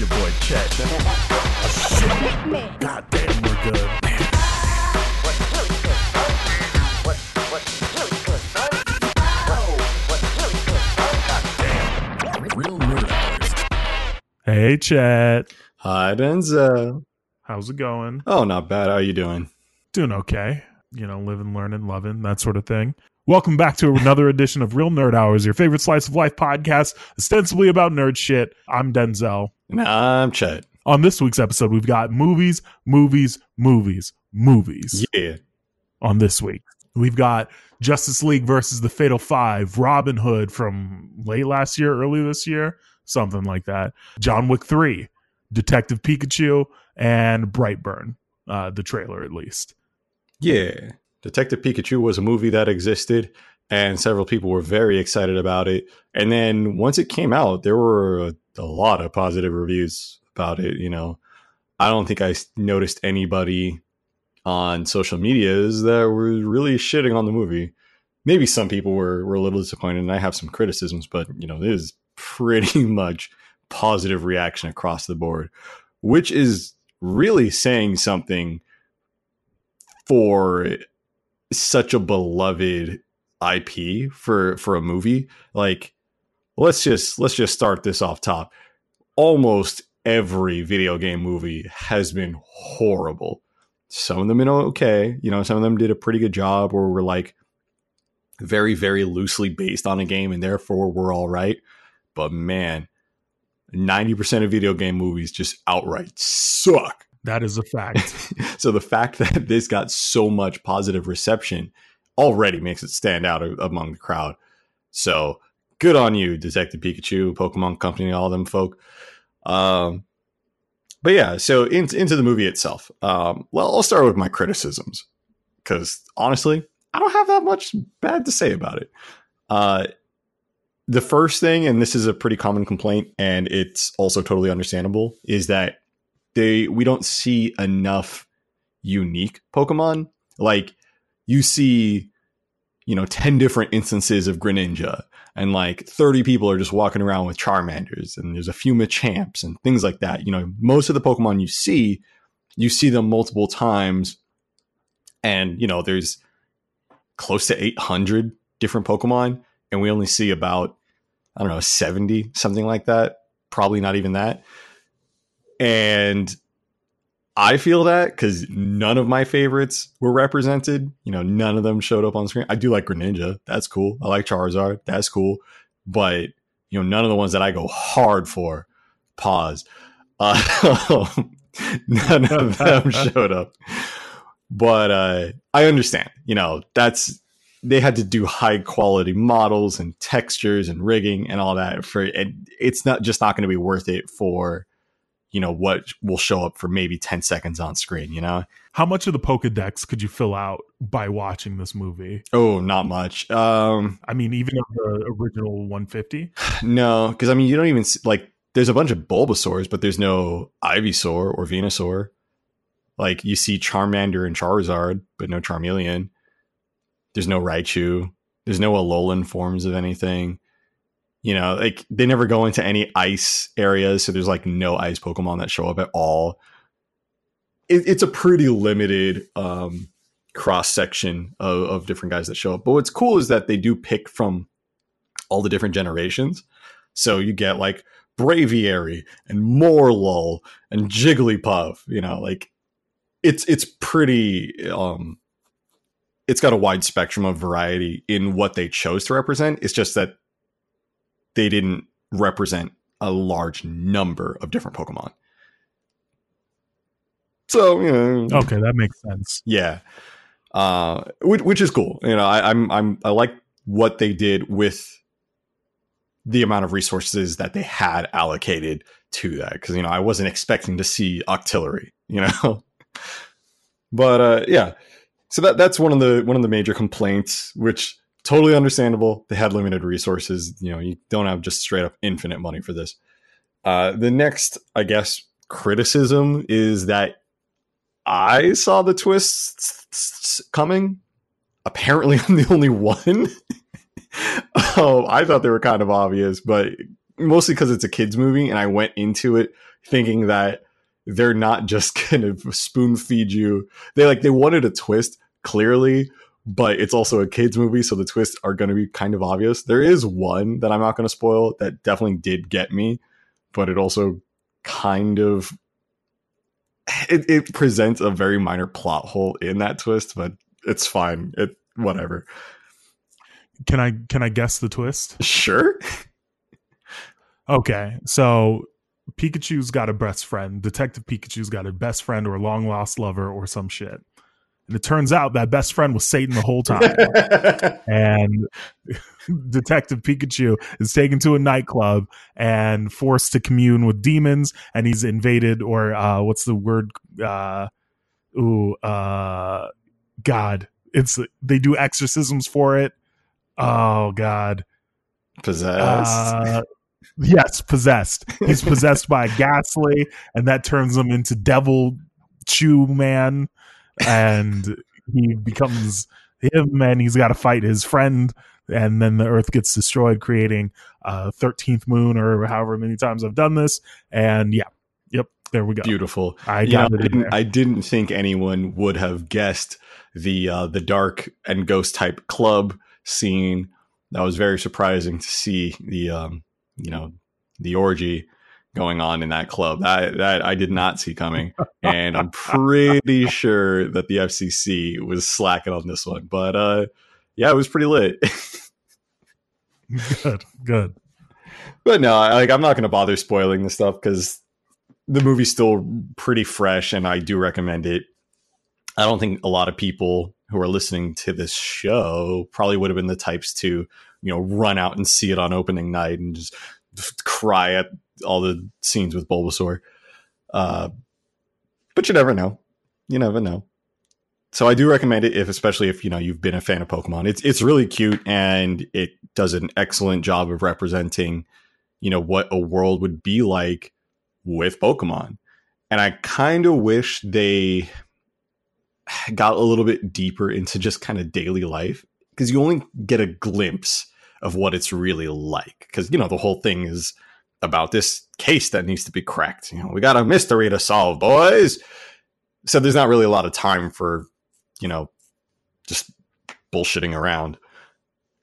your boy Chet. God damn, we're good. Real nerd. Hey, Chet. Hi, Denzel. How's it going? Oh, not bad. How are you doing? Doing okay. You know, living, learning, loving, that sort of thing. Welcome back to another edition of Real Nerd Hours, your favorite slice of life podcast, ostensibly about nerd shit. I'm Denzel. And I'm Chet. On this week's episode, we've got movies, movies, movies, movies. Yeah. On this week, we've got Justice League versus the Fatal Five, Robin Hood from late last year, early this year, something like that. John Wick 3, Detective Pikachu, and Brightburn, uh, the trailer at least. Yeah. Detective Pikachu was a movie that existed, and several people were very excited about it. And then once it came out, there were a, a lot of positive reviews about it. You know, I don't think I noticed anybody on social medias that were really shitting on the movie. Maybe some people were, were a little disappointed, and I have some criticisms, but you know, it is pretty much positive reaction across the board, which is really saying something for such a beloved IP for for a movie. Like let's just let's just start this off top. Almost every video game movie has been horrible. Some of them been okay, you know, some of them did a pretty good job or were like very very loosely based on a game and therefore we're all right. But man, 90% of video game movies just outright suck That is a fact. so the fact that this got so much positive reception already makes it stand out among the crowd. So good on you, Detective Pikachu, Pokemon Company, all them folk. Um, but yeah, so in, into the movie itself. Um, well, I'll start with my criticisms because honestly, I don't have that much bad to say about it. Uh, the first thing, and this is a pretty common complaint, and it's also totally understandable, is that they we don't see enough unique Pokemon. Like you see, you know, ten different instances of Greninja, and like thirty people are just walking around with Charmanders, and there's a few Machamps and things like that. You know, most of the Pokemon you see, you see them multiple times, and you know, there's close to eight hundred different Pokemon, and we only see about I don't know seventy something like that. Probably not even that. And I feel that because none of my favorites were represented. You know, none of them showed up on screen. I do like Greninja. That's cool. I like Charizard. That's cool. But, you know, none of the ones that I go hard for, pause. Uh, none of them showed up. But uh, I understand. You know, that's they had to do high quality models and textures and rigging and all that for and it's not just not going to be worth it for you know what will show up for maybe 10 seconds on screen you know? How much of the Pokedex could you fill out by watching this movie? oh not much. Um I mean, even of the original 150? no because i mean you don't even see, like there's a bunch of bulbasaurs but there's no ivysaur or venusaur. Like you see charmander and charizard but no charmeleon. There's no raichu. There's no alolan forms of anything you know like they never go into any ice areas so there's like no ice pokemon that show up at all. It, it's a pretty limited um cross section of, of different guys that show up. But what's cool is that they do pick from all the different generations. So you get like braviary and morelull and jigglypuff you know like it's it's pretty um it's got a wide spectrum of variety in what they chose to represent. It's just that they didn't represent a large number of different Pokemon. So you know, Okay, that makes sense. yeah, uh, which, which is cool. You know, I, I'm I'm I like what they did with the amount of resources that they had allocated to that because you know I wasn't expecting to see Octillery. You know, but uh, yeah, so that that's one of the one of the major complaints, which totally understandable. They had limited resources. You know, you don't have just straight up infinite money for this. Uh, the next, I guess, criticism is that I saw the twists coming. Apparently, I'm the only one. oh, I thought they were kind of obvious, but mostly because it's a kids movie, and I went into it thinking that they're not just gonna spoon feed you. They like they wanted a twist clearly, but it's also a kids movie, so the twists are going to be kind of obvious. There is one that I'm not going to spoil that definitely did get me, but it also kind of it, it presents a very minor plot hole in that twist, but it's fine. It whatever. Can I can I guess the twist? Sure. Okay, so Pikachu's got a best friend. Detective Pikachu's got a best friend or a long lost lover or some shit. And it turns out that best friend was Satan the whole time. and Detective Pikachu is taken to a nightclub and forced to commune with demons. And he's invaded, or uh, what's the word? Uh, ooh, uh, God. It's they do exorcisms for it. Oh God, Possessed. uh, yes, possessed. He's possessed by a Gastly, and that turns him into Devil Chew Man, and he becomes him, and he's got to fight his friend, and then the Earth gets destroyed, creating a thirteenth moon, or however many times I've done this, and yeah, yep, there we go. Beautiful. I got I didn't. I didn't think anyone would have guessed the uh, the dark and ghost type club scene. That was very surprising to see the um, you know the orgy going on in that club. That that I did not see coming, and I'm pretty sure that the FCC was slacking on this one. But uh, yeah, it was pretty lit. good, good. but no, like I'm not going to bother spoiling the stuff because the movie's still pretty fresh, and I do recommend it. I don't think a lot of people who are listening to this show probably would have been the types to, you know, run out and see it on opening night and just cry at all the scenes with Bulbasaur. Uh, but you never know. You never know. So I do recommend it if, especially if you know you've been a fan of Pokemon. It's it's really cute and it does an excellent job of representing, you know, what a world would be like with Pokemon. And I kind of wish they got a little bit deeper into just kind of daily life because you only get a glimpse of what it's really like. Because you know the whole thing is about this case that needs to be cracked. You know, we got a mystery to solve, boys. So there's not really a lot of time for, you know, just bullshitting around.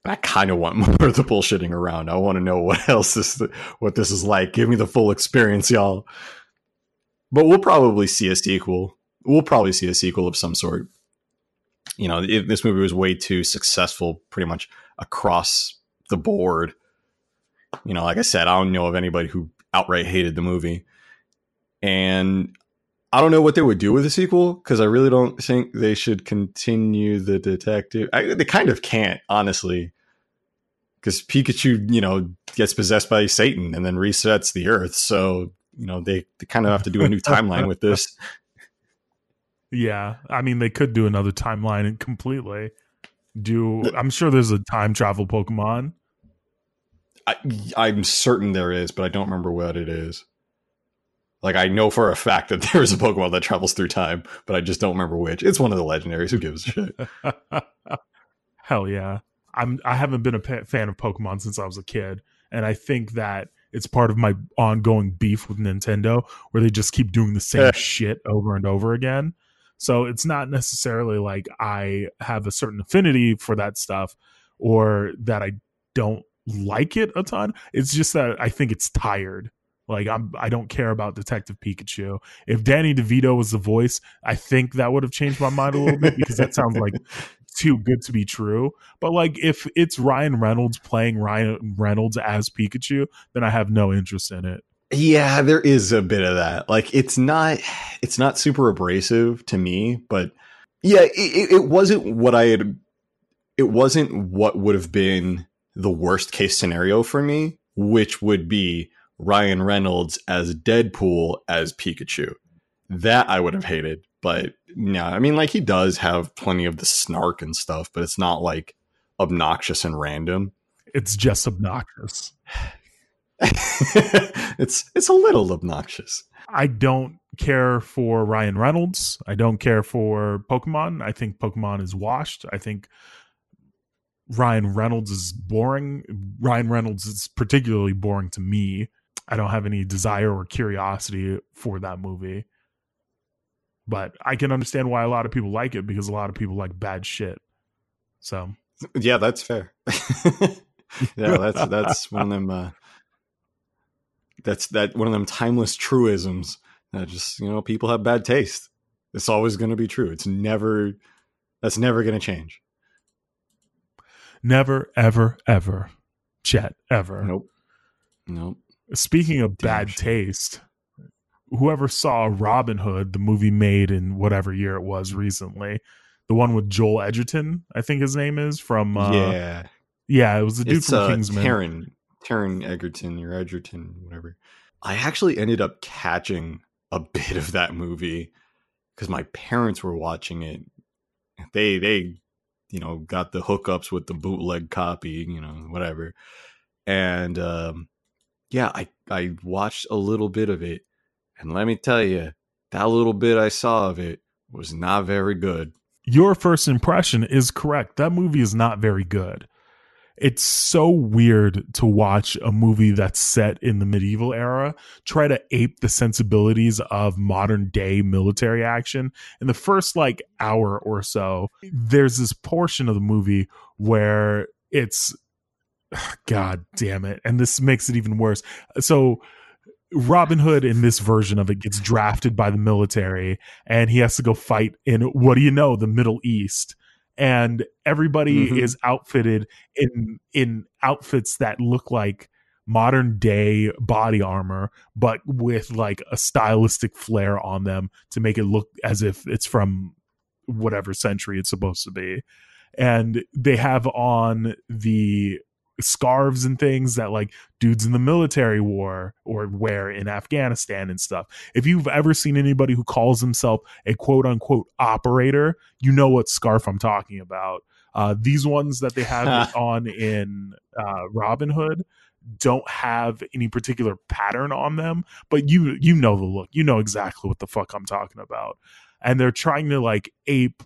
I kind of want more of the bullshitting around. I want to know what else is what this is like. Give me the full experience, y'all. But we'll probably see a sequel. We'll probably see a sequel of some sort. You know, it, this movie was way too successful, pretty much across the board. You know, like I said, I don't know of anybody who outright hated the movie, and I don't know what they would do with a sequel because I really don't think they should continue the detective. I, they kind of can't, honestly, because Pikachu, you know, gets possessed by Satan and then resets the Earth. So you know, they, they kind of have to do a new timeline with this. Yeah, I mean they could do another timeline completely. Do I'm sure there's a time travel Pokemon. I, I'm certain there is, but I don't remember what it is. Like I know for a fact that there is a Pokemon that travels through time, but I just don't remember which. It's one of the legendaries. Who gives a shit? Hell yeah. I'm I haven't been a pa- fan of Pokemon since I was a kid and I think that it's part of my ongoing beef with Nintendo where they just keep doing the same shit over and over again. So it's not necessarily like I have a certain affinity for that stuff or that I don't like it a ton. It's just that I think it's tired. Like I'm I don't care about Detective Pikachu. If Danny DeVito was the voice, I think that would have changed my mind a little bit because that sounds like too good to be true. But like if it's Ryan Reynolds playing Ryan Reynolds as Pikachu, then I have no interest in it. Yeah, there is a bit of that. Like it's not it's not super abrasive to me, but yeah, it, it- it wasn't what I had it wasn't what would have been the worst case scenario for me, which would be Ryan Reynolds as Deadpool as Pikachu. That I would have hated, but no, I mean like he does have plenty of the snark and stuff, but it's not like obnoxious and random. It's just obnoxious. it's it's a little obnoxious. I don't care for Ryan Reynolds. I don't care for Pokemon. I think Pokemon is washed. I think Ryan Reynolds is boring. Ryan Reynolds is particularly boring to me. I don't have any desire or curiosity for that movie. But I can understand why a lot of people like it because a lot of people like bad shit. So Yeah, that's fair. yeah, that's that's one of them. Uh, that's that one of them timeless truisms that just you know people have bad taste. It's always going to be true. It's never that's never going to change. Never, ever, ever, Chet, ever. Nope. Nope. Speaking of Damn bad taste, whoever saw Robin Hood, the movie made in whatever year it was recently, the one with Joel Edgerton, I think his name is from. Uh, yeah, yeah, it was the dude it's from uh, Kingsman. Taron Taron Egerton or Edgerton, whatever. I actually ended up catching a bit of that movie because my parents were watching it. They they you know got the hookups with the bootleg copy, you know whatever, and um, yeah, I I watched a little bit of it, and let me tell you, that little bit I saw of it was not very good. Your first impression is correct. That movie is not very good. It's so weird to watch a movie that's set in the medieval era try to ape the sensibilities of modern day military action. In the first like hour or so, there's this portion of the movie where it's god damn it and this makes it even worse. So Robin Hood in this version of it gets drafted by the military and he has to go fight in what do you know the Middle East and everybody Mhm. is outfitted in in outfits that look like modern day body armor but with like a stylistic flair on them to make it look as if it's from whatever century it's supposed to be and they have on the scarves and things that like dudes in the military wore or wear in Afghanistan and stuff. If you've ever seen anybody who calls himself a quote unquote operator, you know what scarf I'm talking about. Uh, these ones that they have on in uh, Robin Hood don't have any particular pattern on them, but you you know the look. You know exactly what the fuck I'm talking about. And they're trying to like ape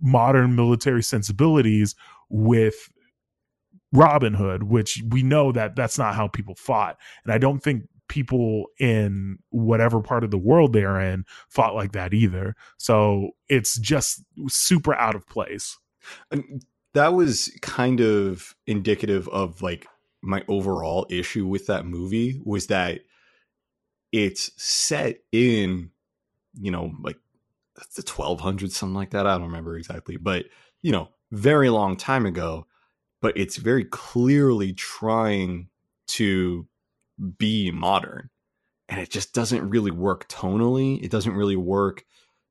modern military sensibilities with Robin Hood, which we know that that's not how people fought. And I don't think people in whatever part of the world they're in fought like that either. So it's just super out of place. And that was kind of indicative of like my overall issue with that movie was that it's set in you know like the 1200s something like that i don't remember exactly but you know very long time ago but it's very clearly trying to be modern and it just doesn't really work tonally it doesn't really work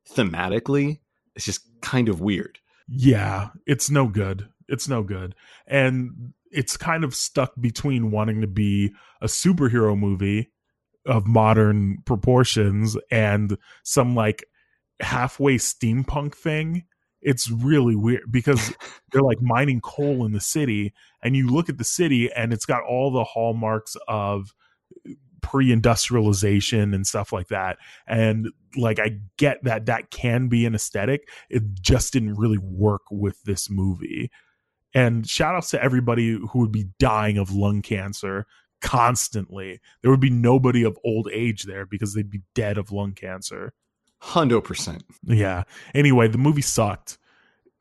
thematically it's just kind of weird Yeah, it's no good. It's no good. And it's kind of stuck between wanting to be a superhero movie of modern proportions and some like halfway steampunk thing. It's really weird because they're like mining coal in the city and you look at the city and it's got all the hallmarks of pre-industrialization and stuff like that. And like i get that that can be an aesthetic. It just didn't really work with this movie. And shout outs to everybody who would be dying of lung cancer constantly. There would be nobody of old age there because they'd be dead of lung cancer Hundo percent. yeah. Anyway, the movie sucked.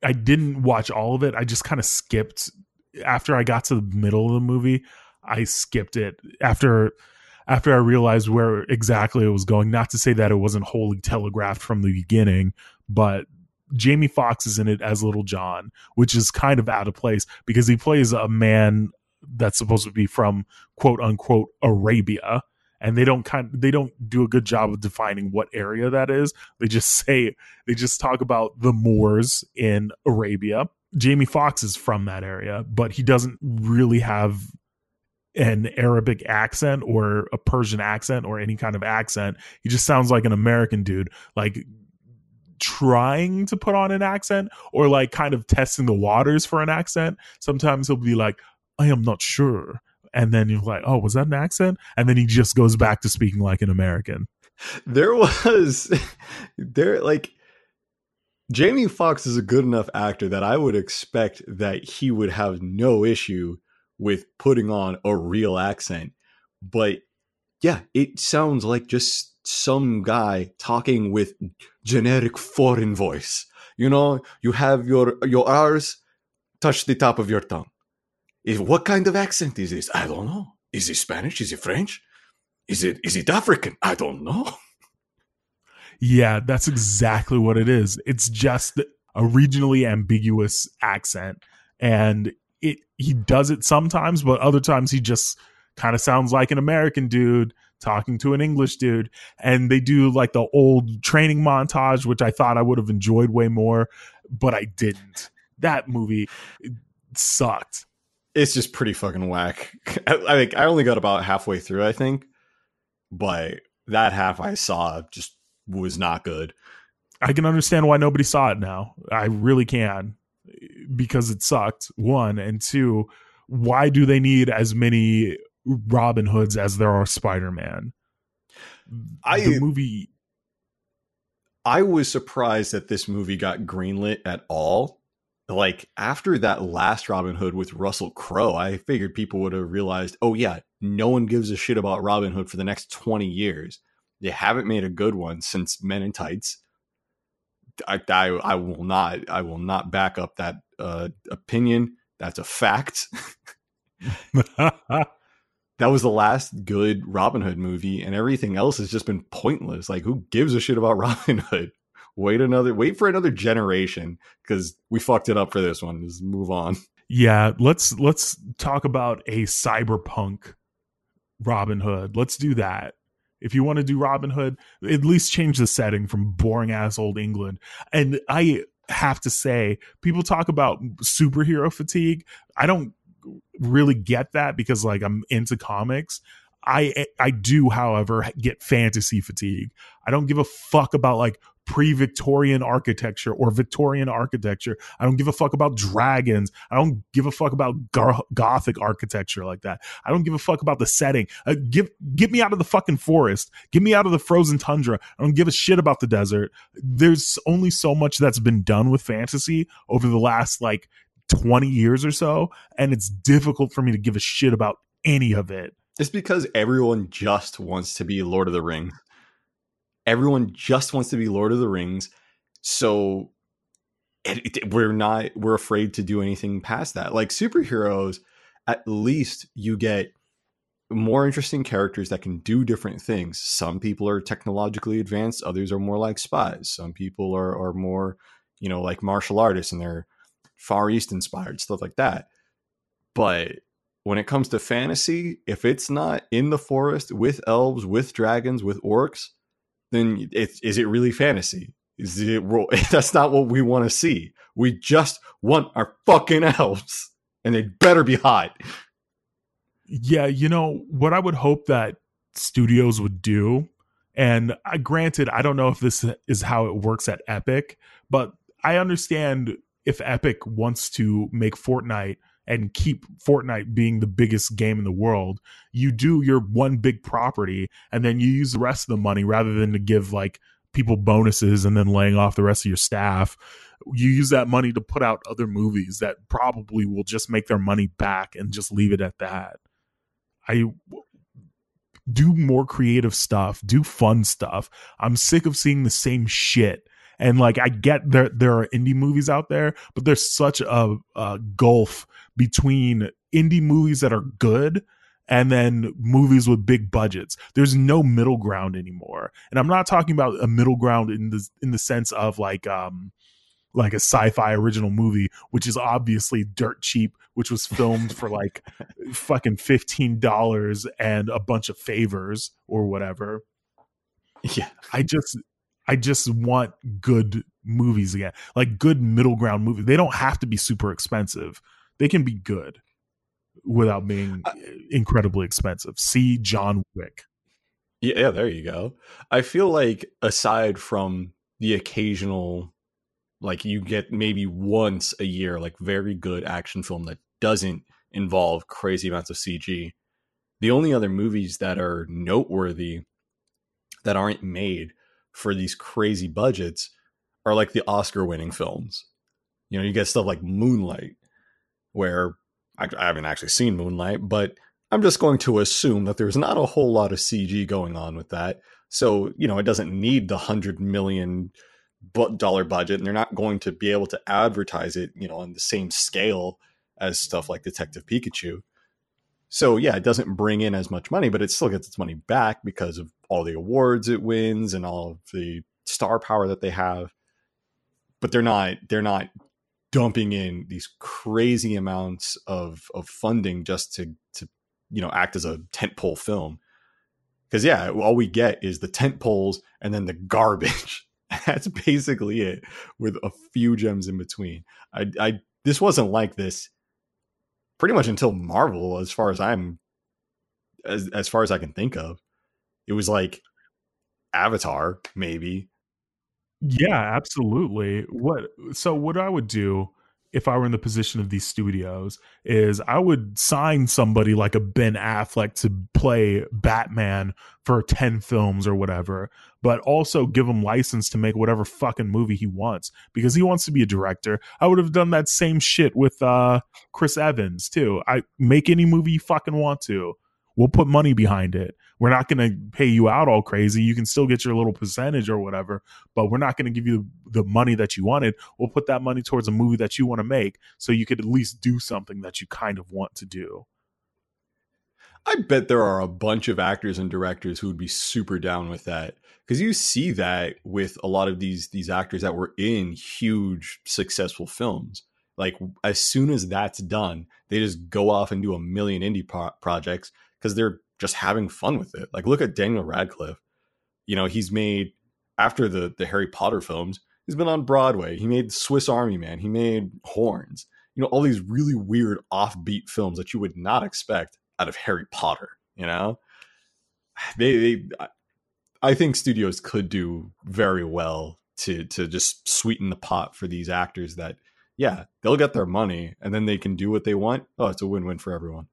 I didn't watch all of it. I just kind of skipped after I got to the middle of the movie. I skipped it after after I realized where exactly it was going. Not to say that it wasn't wholly telegraphed from the beginning, but Jamie Foxx is in it as Little John, which is kind of out of place because he plays a man that's supposed to be from quote unquote Arabia. And they don't kind of, they don't do a good job of defining what area that is. They just say they just talk about the Moors in Arabia. Jamie Foxx is from that area, but he doesn't really have an Arabic accent or a Persian accent or any kind of accent. He just sounds like an American dude, like trying to put on an accent or like kind of testing the waters for an accent. Sometimes he'll be like, I am not sure. And then you're like, oh, was that an accent? And then he just goes back to speaking like an American. There was there like Jamie Foxx is a good enough actor that I would expect that he would have no issue with putting on a real accent. But yeah, it sounds like just some guy talking with generic foreign voice. You know, you have your your R's touch the top of your tongue. What kind of accent is this? I don't know. Is it Spanish? Is it French? Is it is it African? I don't know. Yeah, that's exactly what it is. It's just a regionally ambiguous accent. And it he does it sometimes, but other times he just kind of sounds like an American dude talking to an English dude. And they do like the old training montage, which I thought I would have enjoyed way more, but I didn't. That movie sucked. It's just pretty fucking whack. I, I think I only got about halfway through, I think, but that half I saw just was not good. I can understand why nobody saw it now. I really can because it sucked. One and two, why do they need as many Robin Hoods as there are Spider Man? I the movie. I was surprised that this movie got greenlit at all. Like after that last Robin Hood with Russell Crowe, I figured people would have realized, oh yeah, no one gives a shit about Robin Hood for the next twenty years. They haven't made a good one since Men in Tights. I, I, I will not I will not back up that uh, opinion. That's a fact. that was the last good Robin Hood movie, and everything else has just been pointless. Like, who gives a shit about Robin Hood? Wait another wait for another generation because we fucked it up for this one. Just move on. yeah, let's let's talk about a cyberpunk Robin Hood. Let's do that. If you want to do Robin Hood, at least change the setting from boring ass old England. And I have to say, people talk about superhero fatigue. I don't really get that because like I'm into comics. I I do, however, get fantasy fatigue. I don't give a fuck about like pre-Victorian architecture or Victorian architecture. I don't give a fuck about dragons. I don't give a fuck about gothic architecture like that. I don't give a fuck about the setting. Uh, give get me out of the fucking forest. Get me out of the frozen tundra. I don't give a shit about the desert. There's only so much that's been done with fantasy over the last like 20 years or so, and it's difficult for me to give a shit about any of it. It's because everyone just wants to be Lord of the Rings. Everyone just wants to be Lord of the Rings. So it, it, we're not we're afraid to do anything past that. Like superheroes, at least you get more interesting characters that can do different things. Some people are technologically advanced, others are more like spies. Some people are are more, you know, like martial artists and they're far east inspired, stuff like that. But when it comes to fantasy, if it's not in the forest with elves, with dragons, with orcs, then is it really fantasy? Is it that's not what we want to see. We just want our fucking elves, and they better be hot. Yeah, you know what I would hope that studios would do, and I granted I don't know if this is how it works at Epic, but I understand if Epic wants to make Fortnite and keep Fortnite being the biggest game in the world, you do your one big property and then you use the rest of the money rather than to give like people bonuses and then laying off the rest of your staff. You use that money to put out other movies that probably will just make their money back and just leave it at that. I do more creative stuff, do fun stuff. I'm sick of seeing the same shit and like I get there there are indie movies out there, but there's such a, a gulf between indie movies that are good and then movies with big budgets. There's no middle ground anymore. And I'm not talking about a middle ground in the in the sense of like um like a sci-fi original movie, which is obviously dirt cheap, which was filmed for like fucking fifteen dollars and a bunch of favors or whatever. Yeah. I just I just want good movies again, like good middle ground movies. They don't have to be super expensive. They can be good without being incredibly expensive. See John Wick. Yeah, yeah, there you go. I feel like aside from the occasional like you get maybe once a year like very good action film that doesn't involve crazy amounts of CG. The only other movies that are noteworthy that aren't made for these crazy budgets are like the Oscar winning films. You know, you get stuff like Moonlight, where I, I haven't actually seen Moonlight, but I'm just going to assume that there's not a whole lot of CG going on with that. So, you know, it doesn't need the hundred million dollar budget and they're not going to be able to advertise it, you know, on the same scale as stuff like Detective Pikachu. So, yeah, it doesn't bring in as much money, but it still gets its money back because of all the awards it wins and all of the star power that they have. But they're not they're not dumping in these crazy amounts of of funding just to to you know act as a tentpole film. Because yeah all we get is the tent poles and then the garbage. That's basically it with a few gems in between. I i this wasn't like this pretty much until marvel as far as i'm as as far as i can think of. It was like avatar maybe Yeah, absolutely. What so what I would do if I were in the position of these studios is I would sign somebody like a Ben Affleck to play Batman for 10 films or whatever, but also give him license to make whatever fucking movie he wants because he wants to be a director. I would have done that same shit with uh Chris Evans too. I make any movie you fucking want to. We'll put money behind it. We're not going to pay you out all crazy. You can still get your little percentage or whatever, but we're not going to give you the money that you wanted. We'll put that money towards a movie that you want to make so you could at least do something that you kind of want to do. I bet there are a bunch of actors and directors who would be super down with that because you see that with a lot of these these actors that were in huge successful films. Like as soon as that's done, they just go off and do a million indie pro- projects because they're just having fun with it. Like look at Daniel Radcliffe. You know, he's made after the the Harry Potter films, he's been on Broadway. He made Swiss Army Man. He made Horns. You know, all these really weird offbeat films that you would not expect out of Harry Potter. You know, they, they I think studios could do very well to to just sweeten the pot for these actors that yeah, they'll get their money and then they can do what they want. Oh, it's a win-win for everyone.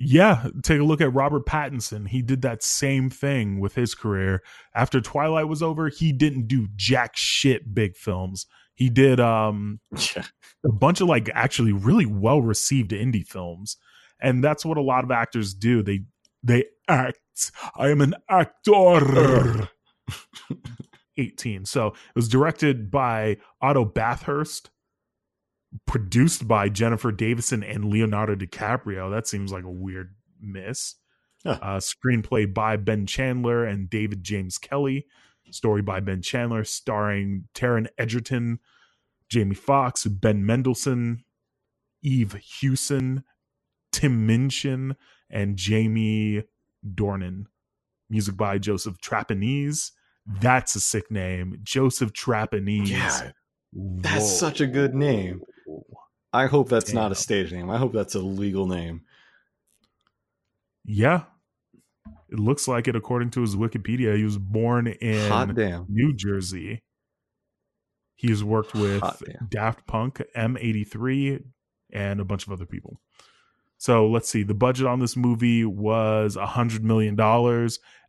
Yeah, take a look at Robert Pattinson. He did that same thing with his career. After Twilight was over, he didn't do jack shit big films. He did um a bunch of like actually really well received indie films. And that's what a lot of actors do. They they act. I am an actor. 18. So it was directed by Otto Bathurst, produced by Jennifer Davisson and Leonardo DiCaprio. That seems like a weird miss. Huh. Uh, screenplay by Ben Chandler and David James Kelly. Story by Ben Chandler, starring Taron Egerton, Jamie Foxx, Ben Mendelsohn, Eve Hewson, Tim Minchin, and Jamie Dornan. Music by Joseph Trapanese. That's a sick name. Joseph Trapanese. Yeah, that's Whoa. such a good name. I hope that's not a stage name. I hope that's a legal name. Yeah. It looks like it according to his Wikipedia. He was born in damn. New Jersey. He's worked with Daft Punk, M83, and a bunch of other people. So let's see. The budget on this movie was a $100 million,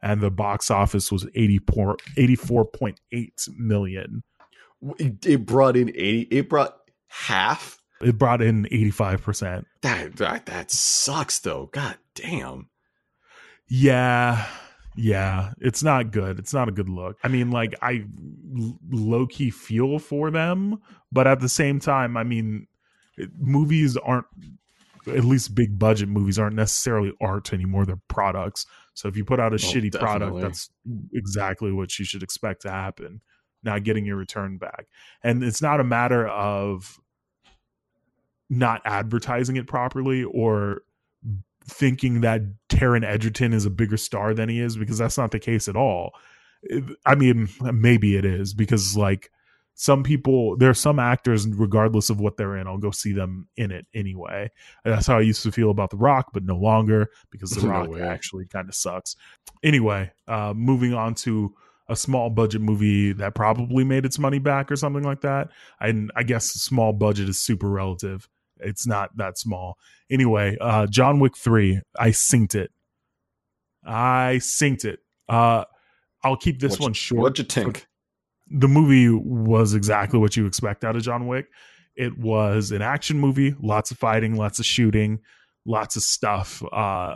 and the box office was 84, 84.8 million. It, it brought in 80 it brought half. It brought in 85%. That, that that sucks though. God damn. Yeah. Yeah. It's not good. It's not a good look. I mean, like, I low key feel for them, but at the same time, I mean, movies aren't, at least big budget movies aren't necessarily art anymore. They're products. So if you put out a oh, shitty product, that's exactly what you should expect to happen. Not getting your return back. And it's not a matter of not advertising it properly or thinking that Taron Egerton is a bigger star than he is because that's not the case at all. I mean, maybe it is because like some people, there are some actors, regardless of what they're in, I'll go see them in it anyway. That's how I used to feel about The Rock, but no longer because The Rock way. actually kind of sucks. Anyway, uh, moving on to a small budget movie that probably made its money back or something like that. And I guess small budget is super relative. It's not that small. Anyway, uh John Wick 3, I synced it. I synced it. Uh I'll keep this What'd one you- short. What'd you think? The movie was exactly what you expect out of John Wick. It was an action movie, lots of fighting, lots of shooting, lots of stuff uh,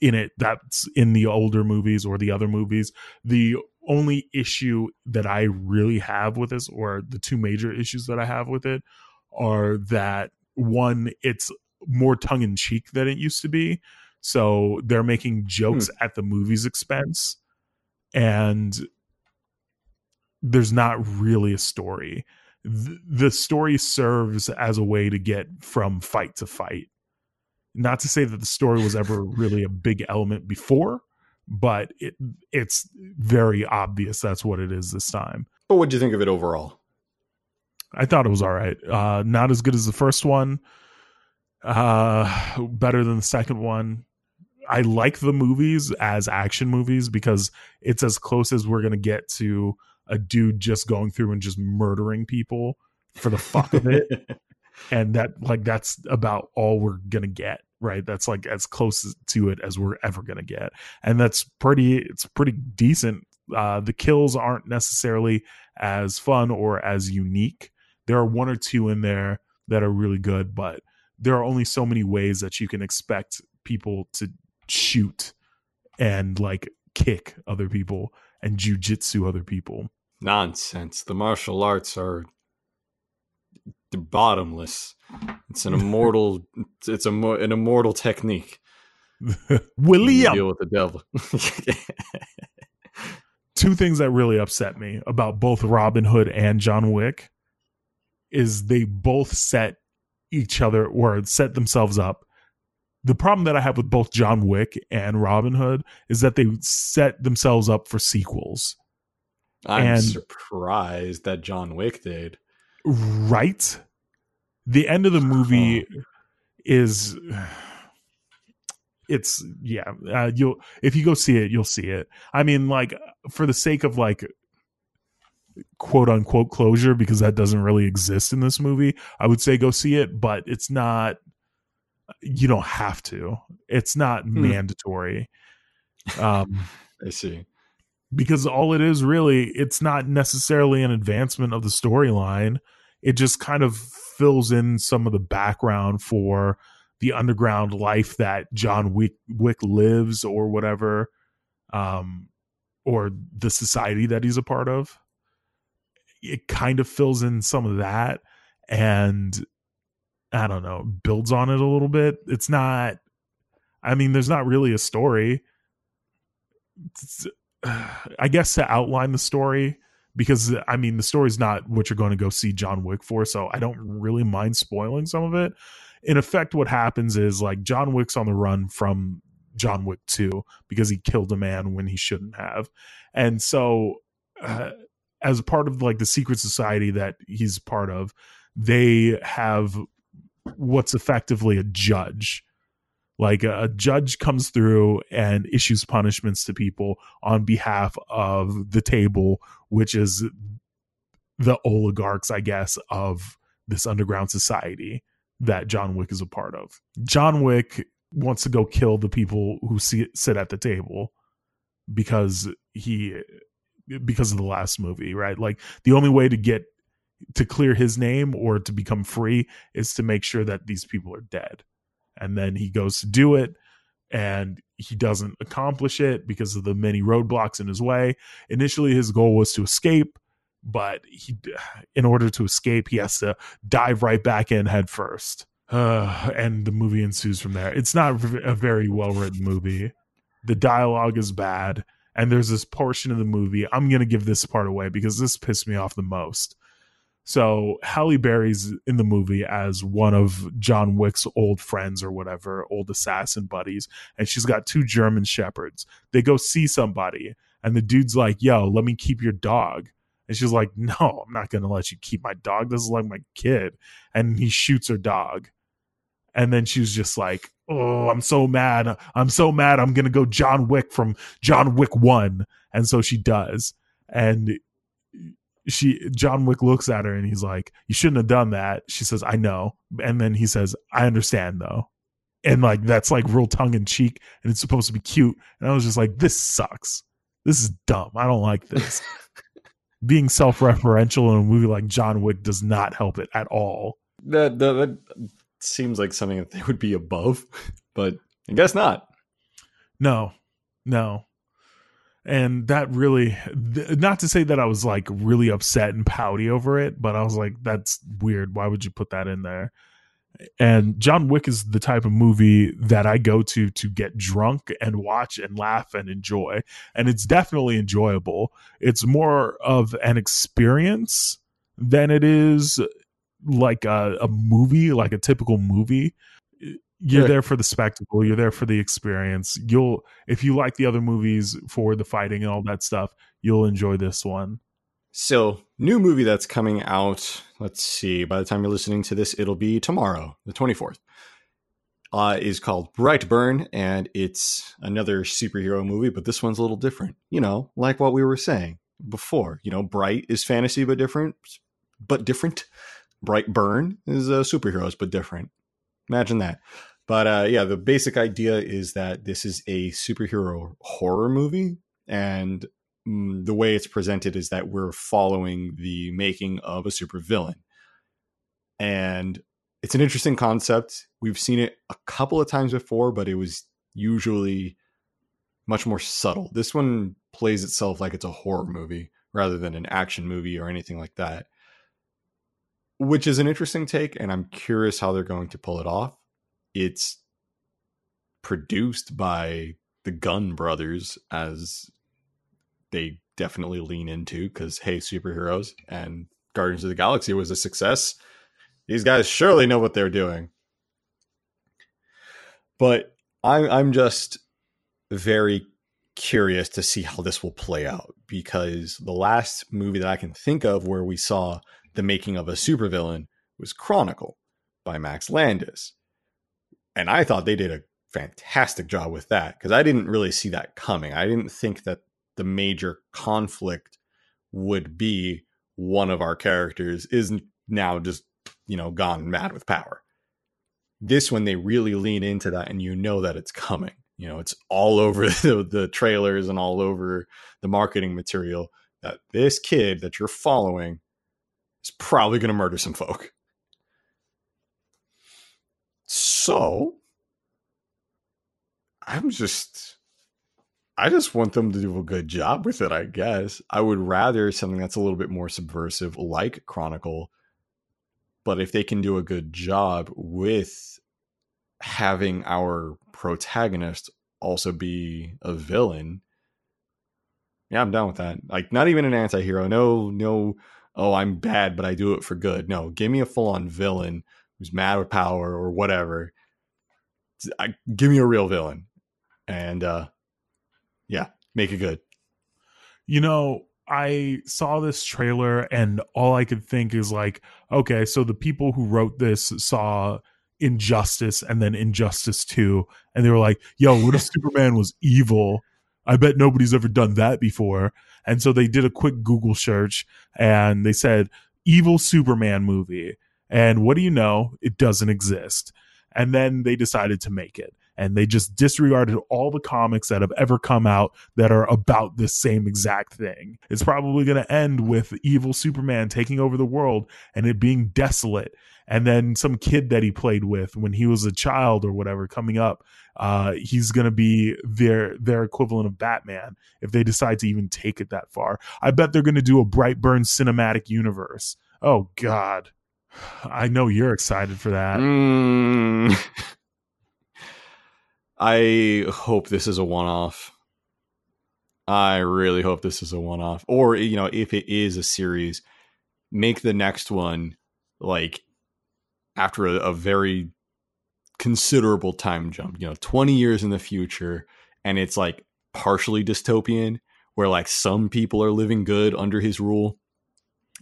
in it that's in the older movies or the other movies. The only issue that I really have with this, or the two major issues that I have with it, are that one, it's more tongue in cheek than it used to be. So they're making jokes hmm. at the movie's expense, and there's not really a story. Th- the story serves as a way to get from fight to fight. Not to say that the story was ever really a big element before, but it it's very obvious that's what it is this time. But what do you think of it overall? I thought it was all right. Uh, not as good as the first one. Uh, better than the second one. I like the movies as action movies because it's as close as we're gonna get to a dude just going through and just murdering people for the fuck of it. and that like that's about all we're gonna get right that's like as close to it as we're ever gonna get and that's pretty it's pretty decent uh the kills aren't necessarily as fun or as unique there are one or two in there that are really good but there are only so many ways that you can expect people to shoot and like kick other people and jujitsu other people Nonsense. The martial arts are bottomless. It's an immortal. It's a an immortal technique. William deal with the devil. two things that really upset me about both Robin Hood and John Wick is they both set each other or set themselves up. The problem that I have with both John Wick and Robin Hood is that they set themselves up for sequels. I'm And- surprised that John Wick did. Right? The end of the movie is it's yeah, uh, you'll if you go see it, you'll see it. I mean like for the sake of like quote unquote closure because that doesn't really exist in this movie, I would say go see it, but it's not you don't have to. It's not Hmm. mandatory. Um I see. because all it is really it's not necessarily an advancement of the storyline it just kind of fills in some of the background for the underground life that john wick, wick lives or whatever um or the society that he's a part of it kind of fills in some of that and i don't know builds on it a little bit it's not i mean there's not really a story It's- I guess to outline the story because I mean the story's not what you're going to go see John Wick for, so I don't really mind spoiling some of it. In effect, what happens is like John Wick's on the run from John Wick 2 because he killed a man when he shouldn't have. And so uh, as part of like the secret society that he's part of, they have what's effectively a judge. Like a, a judge comes through and issues punishments to people on behalf of the table which is the oligarchs i guess of this underground society that john wick is a part of. John wick wants to go kill the people who see, sit at the table because he because of the last movie right? Like the only way to get to clear his name or to become free is to make sure that these people are dead. And then he goes to do it and he doesn't accomplish it because of the many roadblocks in his way. Initially his goal was to escape but he in order to escape he has to dive right back in head first. Uh, and the movie ensues from there. It's not a very well written movie. The dialogue is bad and there's this portion of the movie i'm going to give this part away because this pissed me off the most so Halle Berry's in the movie as one of John Wick's old friends or whatever, old assassin buddies, and she's got two German shepherds. They go see somebody, and the dude's like, "Yo, let me keep your dog." And she's like, "No, I'm not going to let you keep my dog. This is like my kid." And he shoots her dog. And then she's just like, "Oh, I'm so mad. I'm so mad. I'm going to go John Wick from John Wick 1." And so she does. And she John Wick looks at her and he's like, "You shouldn't have done that." She says, "I know," and then he says, "I understand though," and like that's like real tongue in cheek, and it's supposed to be cute. And I was just like, "This sucks. This is dumb. I don't like this." Being self-referential in a movie like John Wick does not help it at all. That, that, that seems like something that they would be above, but I guess not. No, no. And that really, th- not to say that I was like really upset and pouty over it, but I was like, that's weird. Why would you put that in there? And John Wick is the type of movie that I go to to get drunk and watch and laugh and enjoy. And it's definitely enjoyable. It's more of an experience than it is like a, a movie, like a typical movie. You're Right. there for the spectacle. You're there for the experience. You'll, if you like the other movies for the fighting and all that stuff, you'll enjoy this one. So, new movie that's coming out. Let's see. By the time you're listening to this, it'll be tomorrow, the 24th. Uh, is called Brightburn, and it's another superhero movie, but this one's a little different. You know, like what we were saying before. You know, Bright is fantasy, but different. But different. Brightburn is uh, superheroes, but different. Imagine that. But uh, yeah, the basic idea is that this is a superhero horror movie, and mm, the way it's presented is that we're following the making of a supervillain. And it's an interesting concept. We've seen it a couple of times before, but it was usually much more subtle. This one plays itself like it's a horror movie rather than an action movie or anything like that, which is an interesting take. And I'm curious how they're going to pull it off. It's produced by the Gunn brothers, as they definitely lean into because hey superheroes and guardians of the galaxy was a success these guys surely know what they're doing but i'm i'm just very curious to see how this will play out because the last movie that i can think of where we saw the making of a supervillain was chronicle by max landis. And i thought they did a fantastic job with that because i didn't really see that coming. I didn't think that the major conflict would be one of our characters is now just you know gone mad with power. This one they really lean into that and you know that it's coming. You know it's all over the, the trailers and all over the marketing material that this kid that you're following is probably going to murder some folk so i'm just I just want them to do a good job with it, I guess. I would rather something that's a little bit more subversive, like Chronicle. But if they can do a good job with having our protagonist also be a villain, yeah, I'm down with that. Like, not even an anti hero. No, no, oh, I'm bad, but I do it for good. No, give me a full on villain who's mad with power or whatever. I, give me a real villain. And, uh, yeah, make it good. You know, I saw this trailer and all I could think is like, okay, so the people who wrote this saw Injustice and then Injustice 2 and they were like, yo, what if Superman was evil? I bet nobody's ever done that before. And so they did a quick Google search and they said evil Superman movie. And what do you know? It doesn't exist. And then they decided to make it and they just disregarded all the comics that have ever come out that are about this same exact thing. It's probably going to end with evil Superman taking over the world and it being desolate. And then some kid that he played with when he was a child or whatever coming up, uh, he's going to be their their equivalent of Batman if they decide to even take it that far. I bet they're going to do a Brightburn cinematic universe. Oh God, I know you're excited for that. Mm. I hope this is a one off. I really hope this is a one off. Or, you know, if it is a series, make the next one like after a, a very considerable time jump, you know, 20 years in the future. And it's like partially dystopian, where like some people are living good under his rule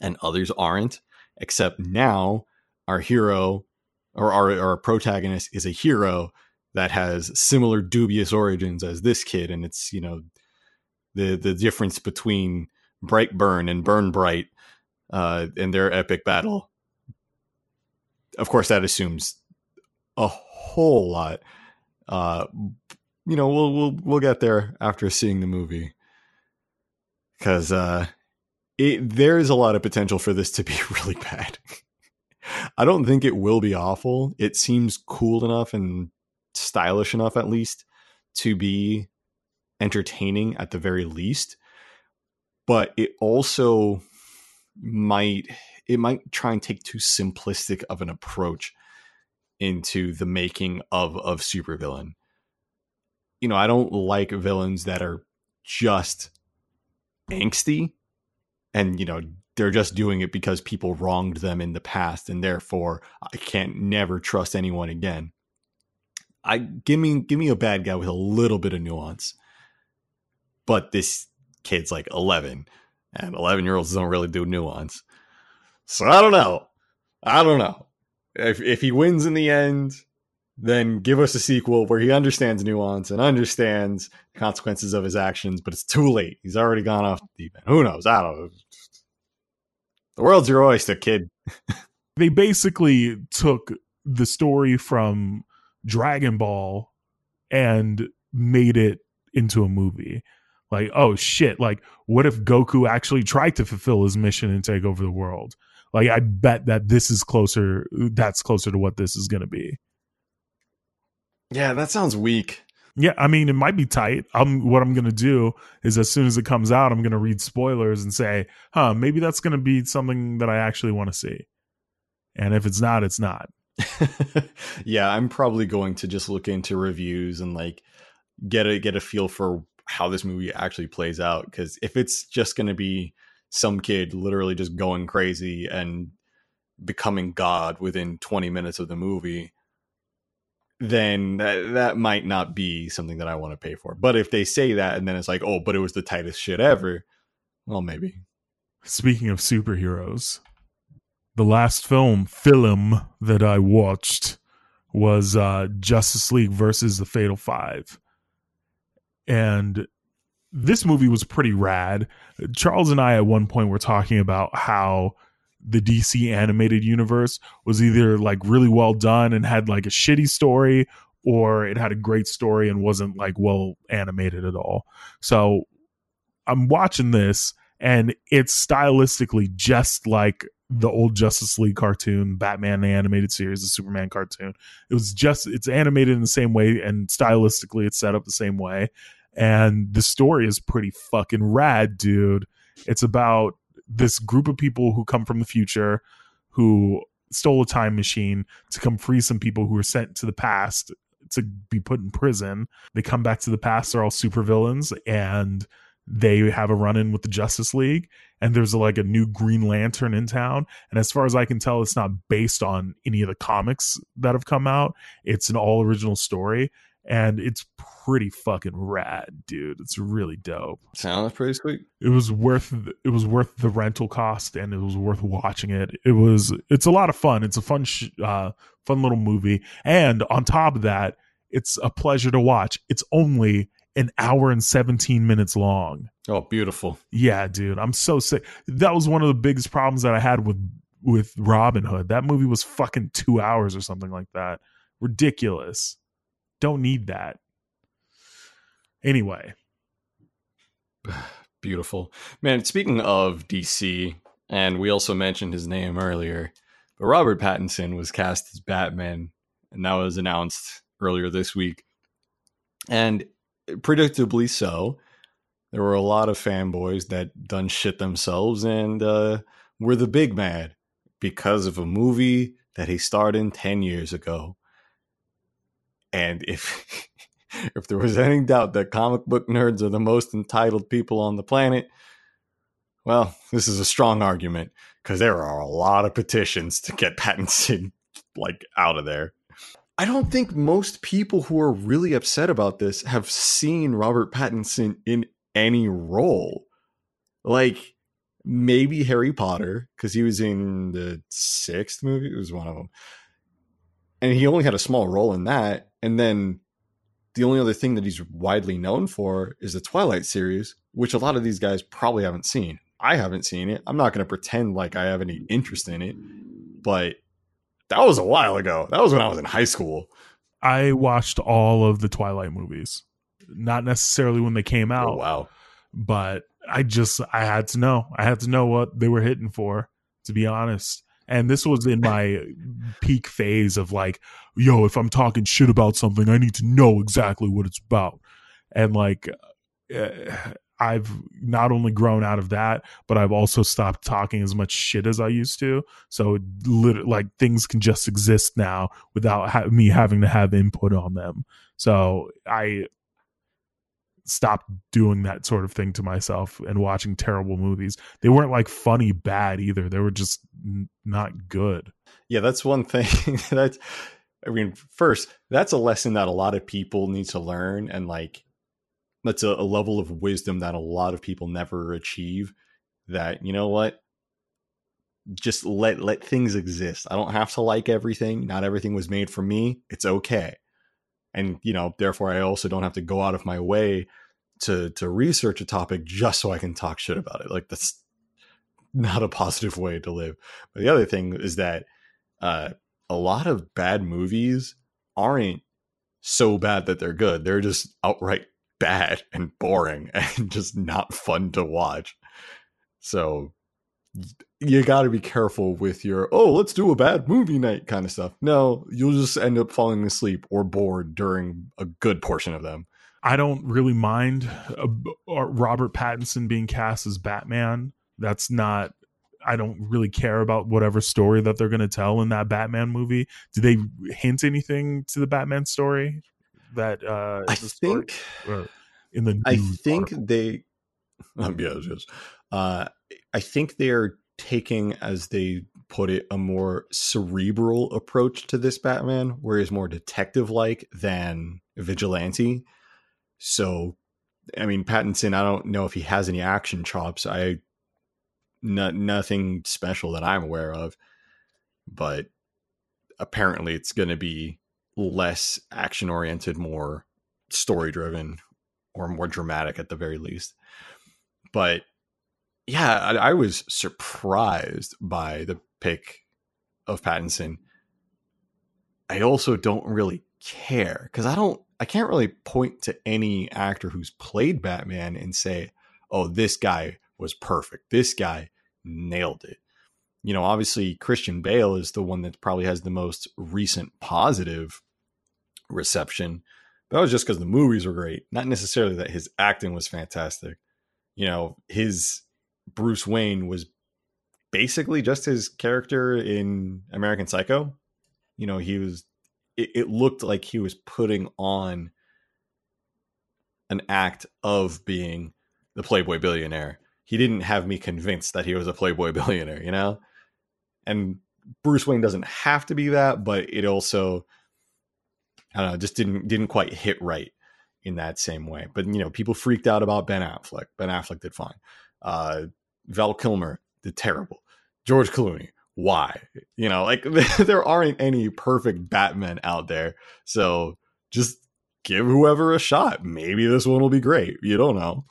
and others aren't. Except now our hero or our, our protagonist is a hero that has similar dubious origins as this kid and it's you know the the difference between brightburn and burn bright uh and their epic battle of course that assumes a whole lot. Uh you know we'll we'll we'll get there after seeing the movie. Cuz uh it, there is a lot of potential for this to be really bad. I don't think it will be awful. It seems cool enough and stylish enough, at least, to be entertaining at the very least. But it also might it might try and take too simplistic of an approach into the making of of supervillain. You know, I don't like villains that are just angsty and you know they're just doing it because people wronged them in the past and therefore I can't never trust anyone again. I give me give me a bad guy with a little bit of nuance. But this kid's like 11 and 11 year olds don't really do nuance. So I don't know. I don't know. If if he wins in the end, then give us a sequel where he understands nuance and understands the consequences of his actions, but it's too late. He's already gone off the deep end. Who knows? I don't know. The world's your oyster, kid. they basically took the story from Dragon Ball and made it into a movie. Like, oh shit, like what if Goku actually tried to fulfill his mission and take over the world? Like I bet that this is closer that's closer to what this is going to be. Yeah, that sounds weak. Yeah, I mean it might be tight. I'm what I'm gonna do is as soon as it comes out, I'm gonna read spoilers and say, huh, maybe that's gonna be something that I actually want to see. And if it's not, it's not. yeah, I'm probably going to just look into reviews and like get a get a feel for how this movie actually plays out. Because if it's just gonna be some kid literally just going crazy and becoming God within 20 minutes of the movie, then that, that might not be something that I want to pay for. But if they say that and then it's like, oh, but it was the tightest shit ever, well, maybe. Speaking of superheroes, the last film film that I watched was uh, Justice League versus the Fatal Five, and this movie was pretty rad. Charles and I at one point were talking about how the DC animated universe was either like really well done and had like a shitty story or it had a great story and wasn't like well animated at all. So I'm watching this and it's stylistically just like the old Justice League cartoon, Batman the animated series, the Superman cartoon. It was just it's animated in the same way and stylistically it's set up the same way. And the story is pretty fucking rad, dude. It's about this group of people who come from the future who stole a time machine to come free some people who were sent to the past to be put in prison. They come back to the past, they're all supervillains, and they have a run in with the Justice League. And there's like a new Green Lantern in town. And as far as I can tell, it's not based on any of the comics that have come out, it's an all original story and it's pretty fucking rad, dude. It's really dope. Sounds pretty sweet. It was worth it was worth the rental cost, and it was worth watching it. It was it's a lot of fun. It's a fun sh- uh, fun little movie, and on top of that, it's a pleasure to watch. It's only an hour and 17 minutes long. Oh, beautiful. Yeah, dude. I'm so sick. That was one of the biggest problems that I had with with Robin Hood. That movie was fucking 2 hours or something like that. Ridiculous. Don't need that. Anyway. Beautiful. Man, speaking of DC, and we also mentioned his name earlier, but Robert Pattinson was cast as Batman, and that was announced earlier this week. And predictably so, there were a lot of fanboys that done shit themselves and uh, were the big mad because of a movie that he starred in 10 years ago. And if if there was any doubt that comic book nerds are the most entitled people on the planet, well, this is a strong argument because there are a lot of petitions to get Pattinson like out of there. I don't think most people who are really upset about this have seen Robert Pattinson in any role. Like maybe Harry Potter because he was in the sixth movie. It was one of them, and he only had a small role in that. And then the only other thing that he's widely known for is the Twilight series, which a lot of these guys probably haven't seen. I haven't seen it. I'm not going to pretend like I have any interest in it, but that was a while ago. That was when I was in high school. I watched all of the Twilight movies. Not necessarily when they came out. Oh, wow. But I just I had to know. I had to know what they were hitting for, to be honest. And this was in my peak phase of like, yo, if I'm talking shit about something, I need to know exactly what it's about. And like, uh, I've not only grown out of that, but I've also stopped talking as much shit as I used to. So, like, things can just exist now without ha- me having to have input on them. So, I stopped doing that sort of thing to myself and watching terrible movies. They weren't like funny bad either. They were just n- not good. Yeah, that's one thing. that's, I mean, first, that's a lesson that a lot of people need to learn, and like, that's a, a level of wisdom that a lot of people never achieve. That you know what, just let let things exist. I don't have to like everything. Not everything was made for me. It's okay, and you know, therefore, I also don't have to go out of my way to to research a topic just so I can talk shit about it. Like that's not a positive way to live. But the other thing is that uh, a lot of bad movies aren't so bad that they're good. They're just outright bad and boring and just not fun to watch. So you got to be careful with your oh let's do a bad movie night kind of stuff. No, you'll just end up falling asleep or bored during a good portion of them. I don't really mind uh, Robert Pattinson being cast as Batman. That's not. I don't really care about whatever story that they're going to tell in that Batman movie. Do they hint anything to the Batman story? That uh, I think in the I think article? they, um, yes, yes. Uh, I think they're taking, as they put it, a more cerebral approach to this Batman, where he's more detective-like than vigilante. So, I mean, Pattinson, I don't know if he has any action chops. I, no, nothing special that I'm aware of, but apparently it's going to be less action-oriented, more story-driven, or more dramatic at the very least. But yeah, I, I was surprised by the pick of Pattinson. I also don't really care because I don't, I can't really point to any actor who's played Batman and say, oh, this guy was perfect. This guy nailed it. You know, obviously, Christian Bale is the one that probably has the most recent positive reception. That was just because the movies were great, not necessarily that his acting was fantastic. You know, his Bruce Wayne was basically just his character in American Psycho. You know, he was, it, it looked like he was putting on an act of being the Playboy billionaire. He didn't have me convinced that he was a Playboy billionaire, you know? And Bruce Wayne doesn't have to be that, but it also, I don't know, just didn't didn't quite hit right in that same way. But you know, people freaked out about Ben Affleck. Ben Affleck did fine. Uh, Val Kilmer did terrible. George Clooney, why? You know, like there aren't any perfect Batmen out there. So just give whoever a shot. Maybe this one will be great. You don't know.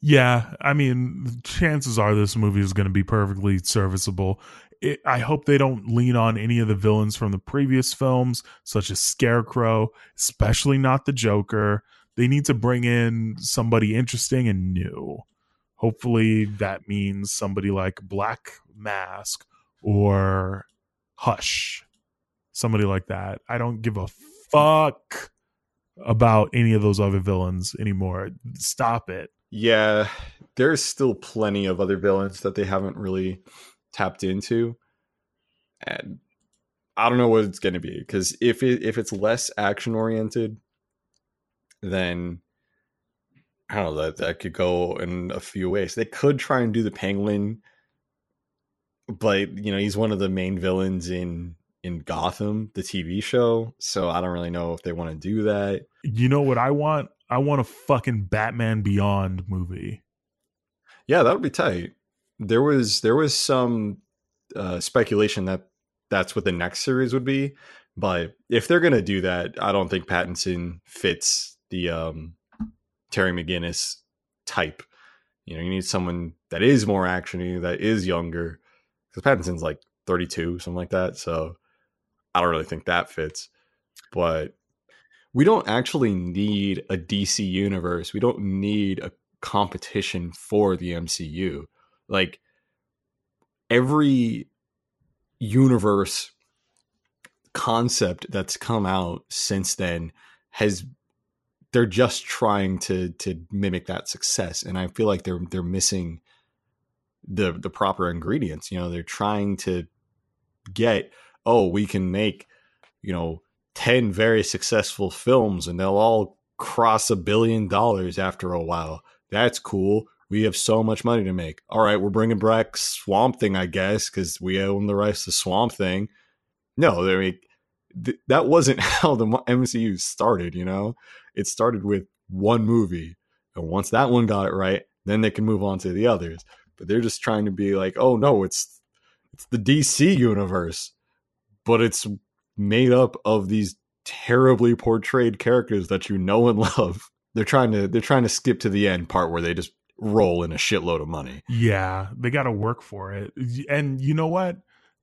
Yeah, I mean, chances are this movie is going to be perfectly serviceable. It, I hope they don't lean on any of the villains from the previous films, such as Scarecrow, especially not the Joker. They need to bring in somebody interesting and new. Hopefully, that means somebody like Black Mask or Hush, somebody like that. I don't give a fuck about any of those other villains anymore. Stop it. Yeah, there's still plenty of other villains that they haven't really tapped into. And I don't know what it's going to be because if it if it's less action oriented, then I don't know that that could go in a few ways. They could try and do the Penguin, but you know he's one of the main villains in in Gotham, the TV show. So I don't really know if they want to do that. You know what I want? I want a fucking Batman Beyond movie. Yeah, that would be tight. There was there was some uh, speculation that that's what the next series would be, but if they're gonna do that, I don't think Pattinson fits the um, Terry McGinnis type. You know, you need someone that is more actiony, that is younger, because Pattinson's like thirty two, something like that. So I don't really think that fits. But we don't actually need a DC universe. We don't need a competition for the MCU. Like every universe concept that's come out since then has they're just trying to to mimic that success and i feel like they're they're missing the the proper ingredients you know they're trying to get oh we can make you know 10 very successful films and they'll all cross a billion dollars after a while. That's cool we have so much money to make. All right we're bringing back swamp thing i guess because we own the rights to swamp thing. No I mean, th- that wasn't how the mcu started you know? It started with one movie and once that one got it right then they can move on to the others. But they're just trying to be like oh no it's it's the dc universe. But it's made up of these terribly portrayed characters that you know and love. They're trying to they're trying to skip to the end part where they just roll in a shitload of money Yeah, they got to work for it. And you know what?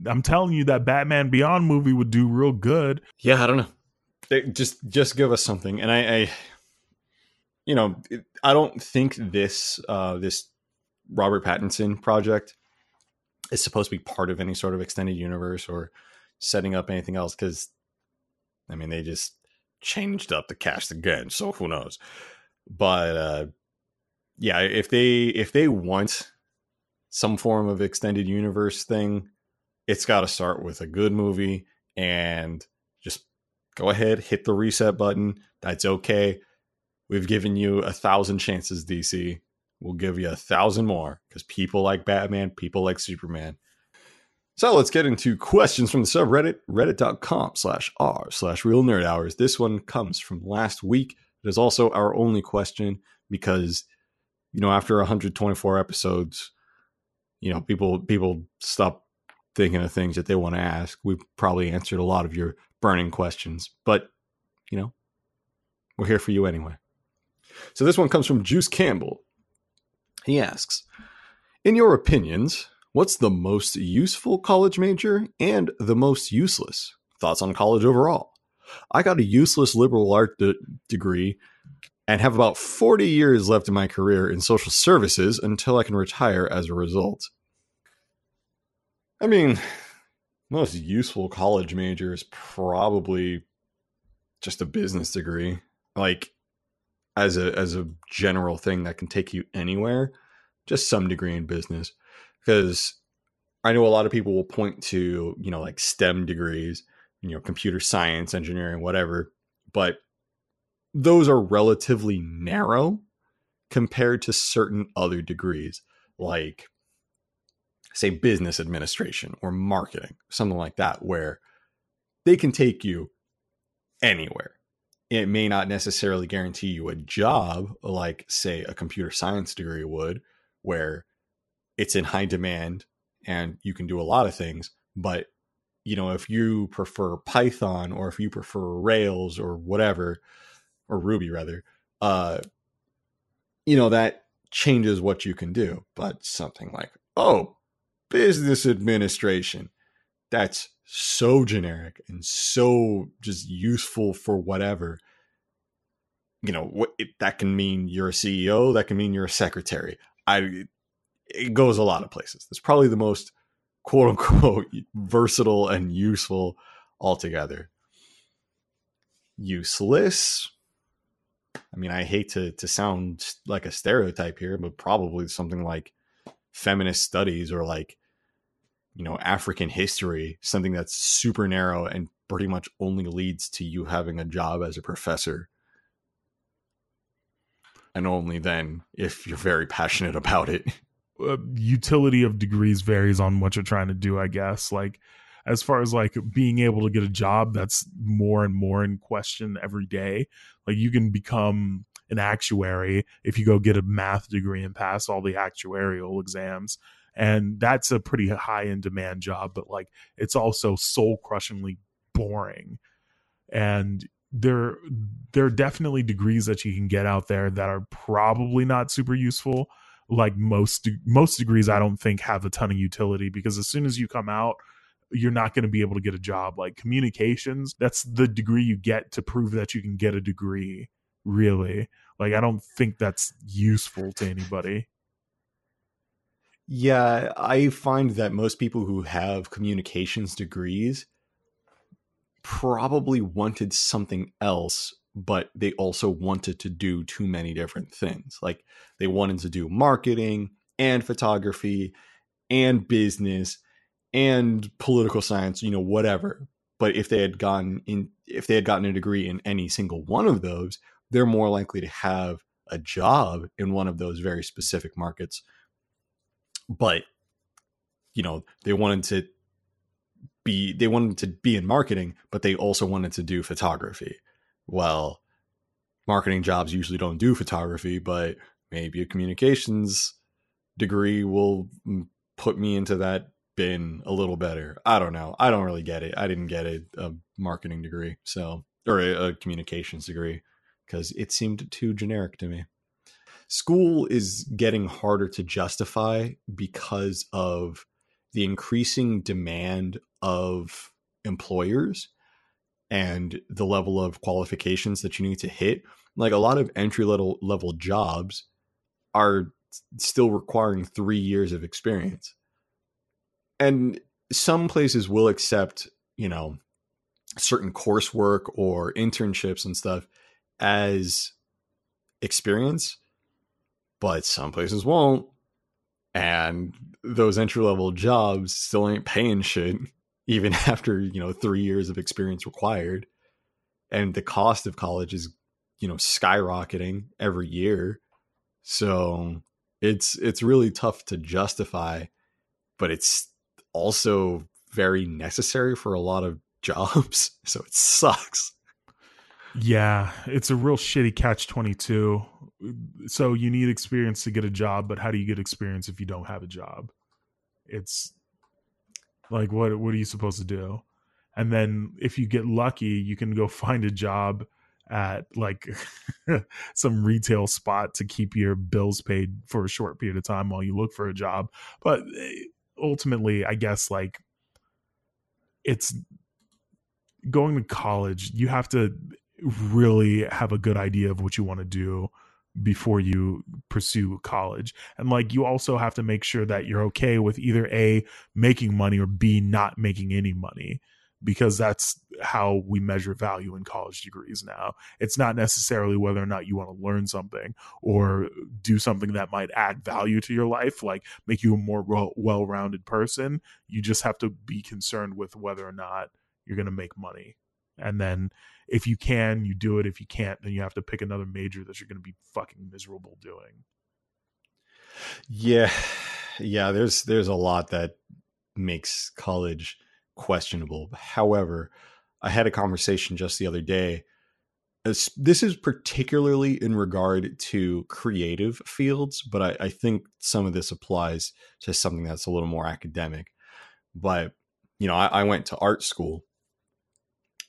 I'm telling you that Batman Beyond movie would do real good. yeah i don't know they, just just give us something and i i you know i don't think this uh this robert pattinson project is supposed to be part of any sort of extended universe or setting up anything else because i mean they just changed up the cast again so who knows but uh yeah if they if they want some form of extended universe thing it's got to start with a good movie and just go ahead hit the reset button. That's okay. We've given you a thousand chances dc we'll give you a thousand more because people like batman people like superman. So let's get into questions from the subreddit reddit.com slash r slash real nerd hours. This one comes from last week. It is also our only question because you know after 124 episodes you know people people stop thinking of things that they want to ask. We've probably answered a lot of your burning questions but you know we're here for you anyway. So this one comes from juice campbell. He asks in your opinions what's the most useful college major and the most useless? Thoughts on college overall. I got a useless liberal art de- degree and have about 40 years left in my career in social services until I can retire as a result. I mean, most useful college major is probably just a business degree. Like as a as a general thing that can take you anywhere, just some degree in business. Because I know a lot of people will point to, you know, like STEM degrees, you know, computer science, engineering, whatever, but those are relatively narrow compared to certain other degrees like say business administration or marketing something like that where they can take you anywhere. It may not necessarily guarantee you a job like say a computer science degree would where it's in high demand and you can do a lot of things but you know if you prefer python or if you prefer rails or whatever or ruby rather uh you know that changes what you can do but something like oh business administration. That's so generic and so just useful for whatever. You know that can mean you're a ceo that can mean you're a secretary. I it goes a lot of places. It's probably the most quote unquote versatile and useful altogether. Useless I mean, I hate to to sound like a stereotype here, but probably something like feminist studies or like you know African history, something that's super narrow and pretty much only leads to you having a job as a professor. And only then if you're very passionate about it. uh, utility of degrees varies on what you're trying to do i guess like as far as like being able to get a job that's more and more in question every day like you can become an actuary if you go get a math degree and pass all the actuarial exams. And that's a pretty high in demand job but like it's also soul crushingly boring. And there there are definitely degrees that you can get out there that are probably not super useful. Like most most degrees i don't think have a ton of utility because as soon as you come out you're not going to be able to get a job. Like communications that's the degree you get to prove that you can get a degree really. Like i don't think that's useful to anybody. Yeah, I find that most people who have communications degrees probably wanted something else, but they also wanted to do too many different things. Like they wanted to do marketing and photography and business and political science, you know, whatever. But if they had gotten in if they had gotten a degree in any single one of those, they're more likely to have a job in one of those very specific markets. But you know, they wanted to be they wanted to be in marketing, but they also wanted to do photography. Well, marketing jobs usually don't do photography, but maybe a communications degree will mm, put me into that bin a little better. I don't know. I don't really get it. I didn't get a, a marketing degree, so or a, a communications degree because it seemed too generic to me. School is getting harder to justify because of the increasing demand of employers and the level of qualifications that you need to hit. Like a lot of entry level level jobs are still requiring three years of experience. And some places will accept, you know, certain coursework or internships and stuff as experience, but some places won't. And those entry level jobs still ain't paying shit, even after, you know, three years of experience required. And the cost of college is, you know, skyrocketing every year. So it's it's really tough to justify, but it's also very necessary for a lot of jobs. So it sucks. Yeah, it's a real shitty catch 22. So you need experience to get a job, but how do you get experience if you don't have a job? It's like what what are you supposed to do? And then if you get lucky, you can go find a job at like some retail spot to keep your bills paid for a short period of time while you look for a job. But eh, ultimately, I guess like it's going to college, you have to really have a good idea of what you want to do before you pursue college. And like you also have to make sure that you're okay with either A making money or B not making any money because that's how we measure value in college degrees now. It's not necessarily whether or not you want to learn something or do something that might add value to your life, like make you a more well rounded person. You just have to be concerned with whether or not you're going to make money. And then if you can, you do it. If you can't, then you have to pick another major that you're going to be fucking miserable doing. Yeah. Yeah, there's there's a lot that makes college questionable. However, I had a conversation just the other day. This is particularly in regard to creative fields, but I, I think some of this applies to something that's a little more academic. But, you know, I, I went to art school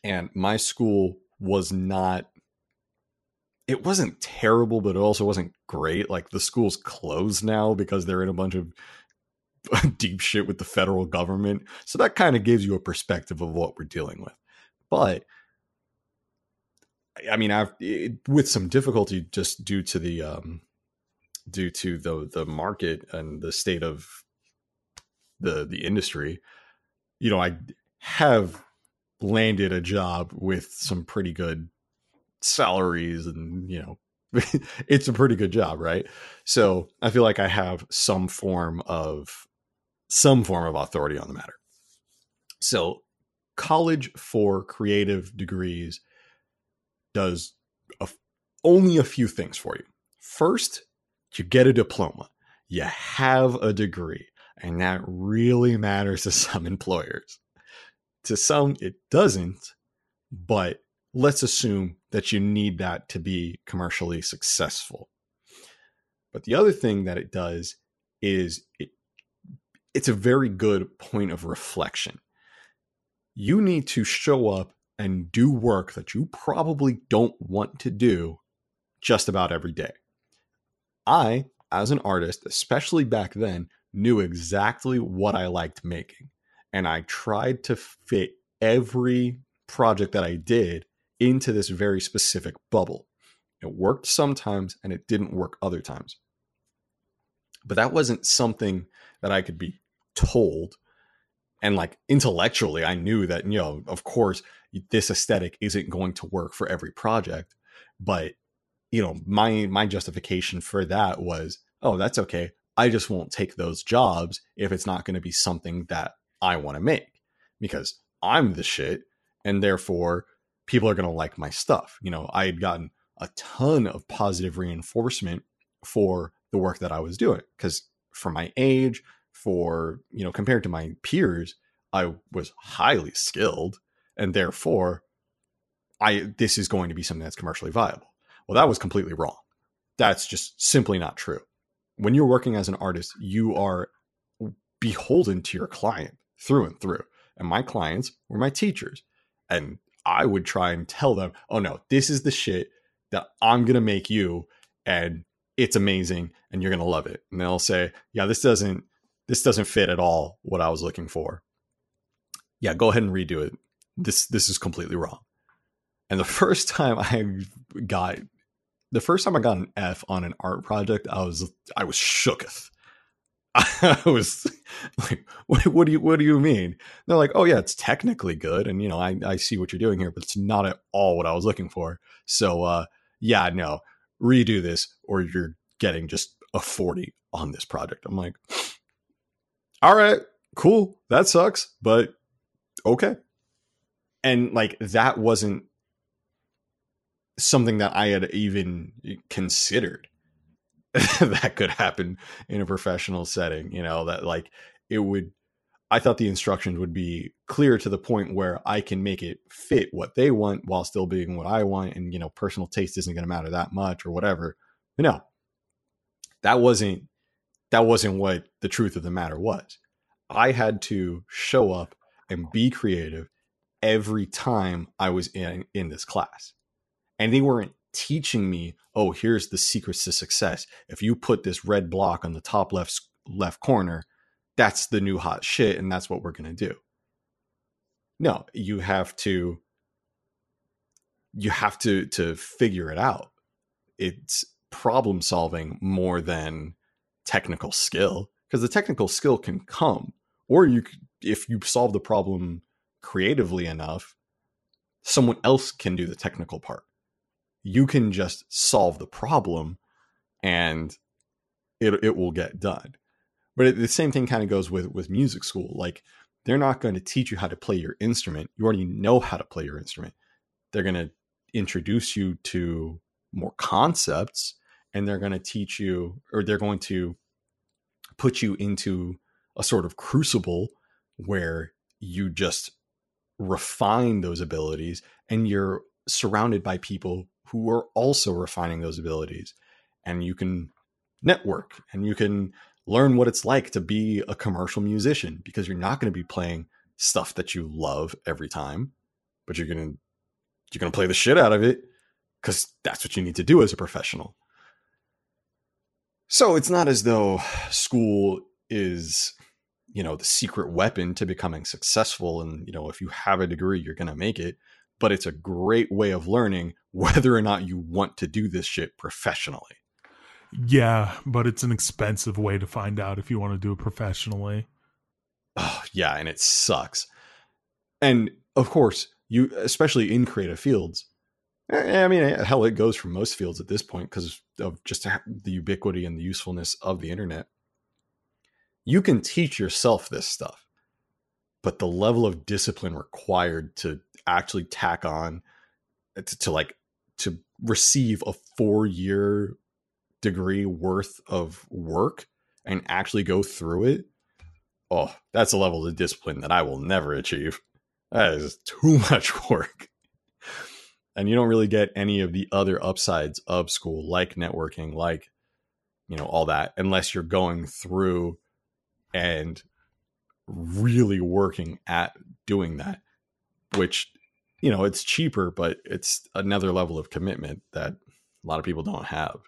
and my school was not it wasn't terrible, but it also wasn't great. Like the school's closed now because they're in a bunch of deep shit with the federal government. So that kind of gives you a perspective of what we're dealing with. But I mean, I've it, with some difficulty just due to the um, due to the the market and the state of the the industry. You know, I have landed a job with some pretty good salaries and you know it's a pretty good job right so i feel like i have some form of some form of authority on the matter. So college for creative degrees does a, only a few things for you. First you get a diploma. You have a degree and that really matters to some employers. To some, it doesn't, but let's assume that you need that to be commercially successful. But the other thing that it does is it, it's a very good point of reflection. You need to show up and do work that you probably don't want to do just about every day. I, as an artist, especially back then, knew exactly what I liked making and I tried to fit every project that I did into this very specific bubble. It worked sometimes and it didn't work other times. But that wasn't something that I could be told. And like intellectually I knew that you know of course this aesthetic isn't going to work for every project. But you know my my justification for that was oh that's okay. I just won't take those jobs if it's not going to be something that I want to make because I'm the shit and therefore people are going to like my stuff. You know, I had gotten a ton of positive reinforcement for the work that I was doing because for my age, for, you know, compared to my peers, I was highly skilled and therefore I this is going to be something that's commercially viable. Well, that was completely wrong. That's just simply not true. When you're working as an artist, you are beholden to your client through and through. And my clients were my teachers. And I would try and tell them, oh no, this is the shit that I'm going to make you. And it's amazing and you're going to love it. And they'll say, yeah, this doesn't, this doesn't fit at all what I was looking for. Yeah, go ahead and redo it. This, this is completely wrong. And the first time I got, the first time I got an F on an art project, I was, I was shooketh. I was like, what, what, do you what do you mean? they're like, oh yeah, it's technically good, and you know, I, I see what you're doing here, but it's not at all what I was looking for. So uh, yeah, no, redo this, or you're getting just a 40 on this project. I'm like, all right, cool, that sucks, but okay. And like that wasn't something that I had even considered that could happen in a professional setting you know that like it would i thought the instructions would be clear to the point where i can make it fit what they want while still being what i want and you know personal taste isn't going to matter that much or whatever but no that wasn't that wasn't what the truth of the matter was i had to show up and be creative every time i was in in this class and they weren't teaching me, oh, here's the secrets to success. If you put this red block on the top left left corner, that's the new hot shit and that's what we're going to do. No, you have to you have to to figure it out. It's problem solving more than technical skill because the technical skill can come or you if you solve the problem creatively enough someone else can do the technical part. You can just solve the problem and it, it will get done. But it, the same thing kind of goes with with music school like they're not going to teach you how to play your instrument. You already know how to play your instrument. They're going to introduce you to more concepts and they're going to teach you or they're going to put you into a sort of crucible where you just refine those abilities and you're surrounded by people who are also refining those abilities. And you can network and you can learn what it's like to be a commercial musician because you're not going to be playing stuff that you love every time, but you're going to you're going to play the shit out of it cuz that's what you need to do as a professional. So it's not as though school is you know the secret weapon to becoming successful and you know if you have a degree you're going to make it but it's a great way of learning whether or not you want to do this shit professionally. Yeah, but it's an expensive way to find out if you want to do it professionally. Oh, yeah, and it sucks. And of course, you especially in creative fields. Eh, I mean, eh, hell, it goes for most fields at this point because of just the ubiquity and the usefulness of the internet. You can teach yourself this stuff but the level of discipline required to actually tack on uh, to, to like to receive a four year degree worth of work and actually go through it oh that's a level of discipline that i will never achieve that is too much work and you don't really get any of the other upsides of school like networking like you know all that unless you're going through and really working at doing that, which, you know, it's cheaper, but it's another level of commitment that a lot of people don't have.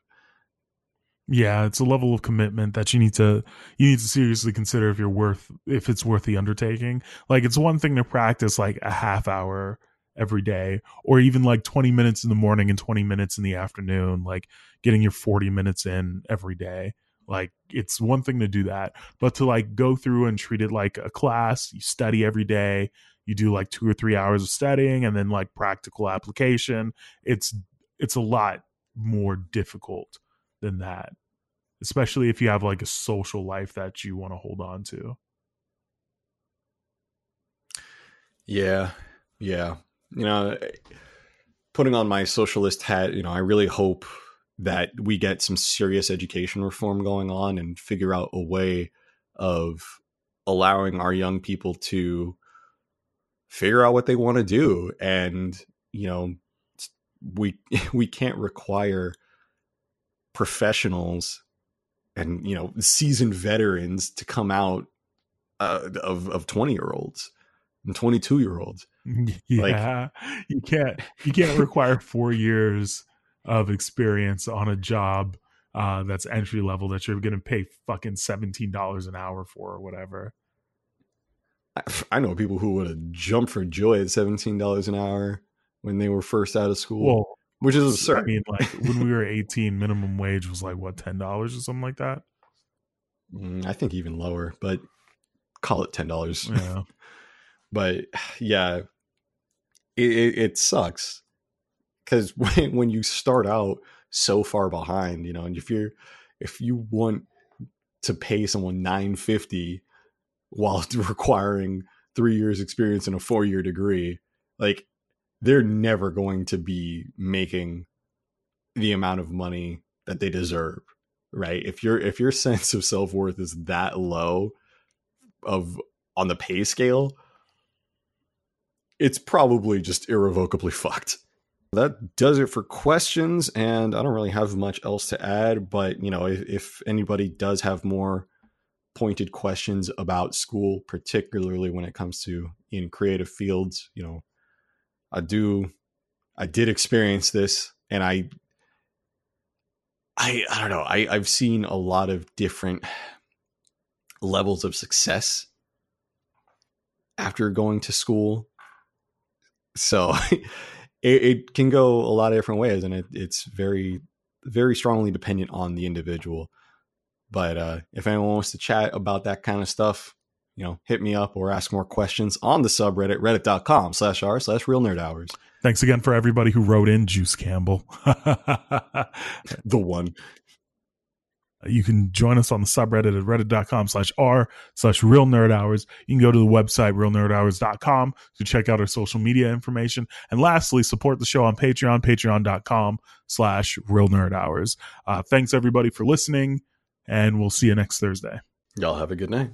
Yeah, it's a level of commitment that you need to you need to seriously consider if you're worth if it's worth the undertaking. Like it's one thing to practice like a half hour every day or even like 20 minutes in the morning and 20 minutes in the afternoon, like getting your 40 minutes in every day. Like it's one thing to do that, but to like go through and treat it like a class, you study every day, you do like 2 or 3 hours of studying and then like practical application. It's it's a lot more difficult than that. Especially if you have like a social life that you want to hold on to. Yeah, yeah. You know, putting on my socialist hat, you know, I really hope that we get some serious education reform going on and figure out a way of allowing our young people to figure out what they want to do. And you know we we can't require professionals and you know seasoned veterans to come out uh, of of 20 year olds and 22 year olds yeah like, you can't you can't require four years of experience on a job uh, that's entry level that you're going to pay fucking $17 an hour for or whatever. I, I know people who would have jumped for joy at $17 an hour when they were first out of school well, which is absurd i mean like when we were 18 minimum wage was like what $10 or something like that? Mm, i think even lower but call it $10 yeah. But yeah it, it, it sucks because when, when you start out so far behind you know and if you're if you want to pay someone 950 while requiring three years experience and a four year degree like they're never going to be making the amount of money that they deserve right? If your if your sense of self-worth is that low of on the pay scale it's probably just irrevocably fucked that does it for questions and i don't really have much else to add but you know if, if anybody does have more pointed questions about school particularly when it comes to in creative fields you know I do I did experience this and I I I don't know. I I've seen a lot of different levels of success after going to school. So it, it, can go a lot of different ways and it, it's very very strongly dependent on the individual. But uh, if anyone wants to chat about that kind of stuff, you know, hit me up or ask more questions on the subreddit, reddit.com slash r slash real nerd hours. Thanks again for everybody who wrote in Juice Campbell. the one. You can join us on the subreddit at reddit.com slash r slash real nerd hours. You can go to the website realnerdhours.com to check out our social media information. And lastly, support the show on Patreon, patreon.com slash real nerd hours. Uh, thanks everybody for listening and we'll see you next Thursday. Y'all have a good night.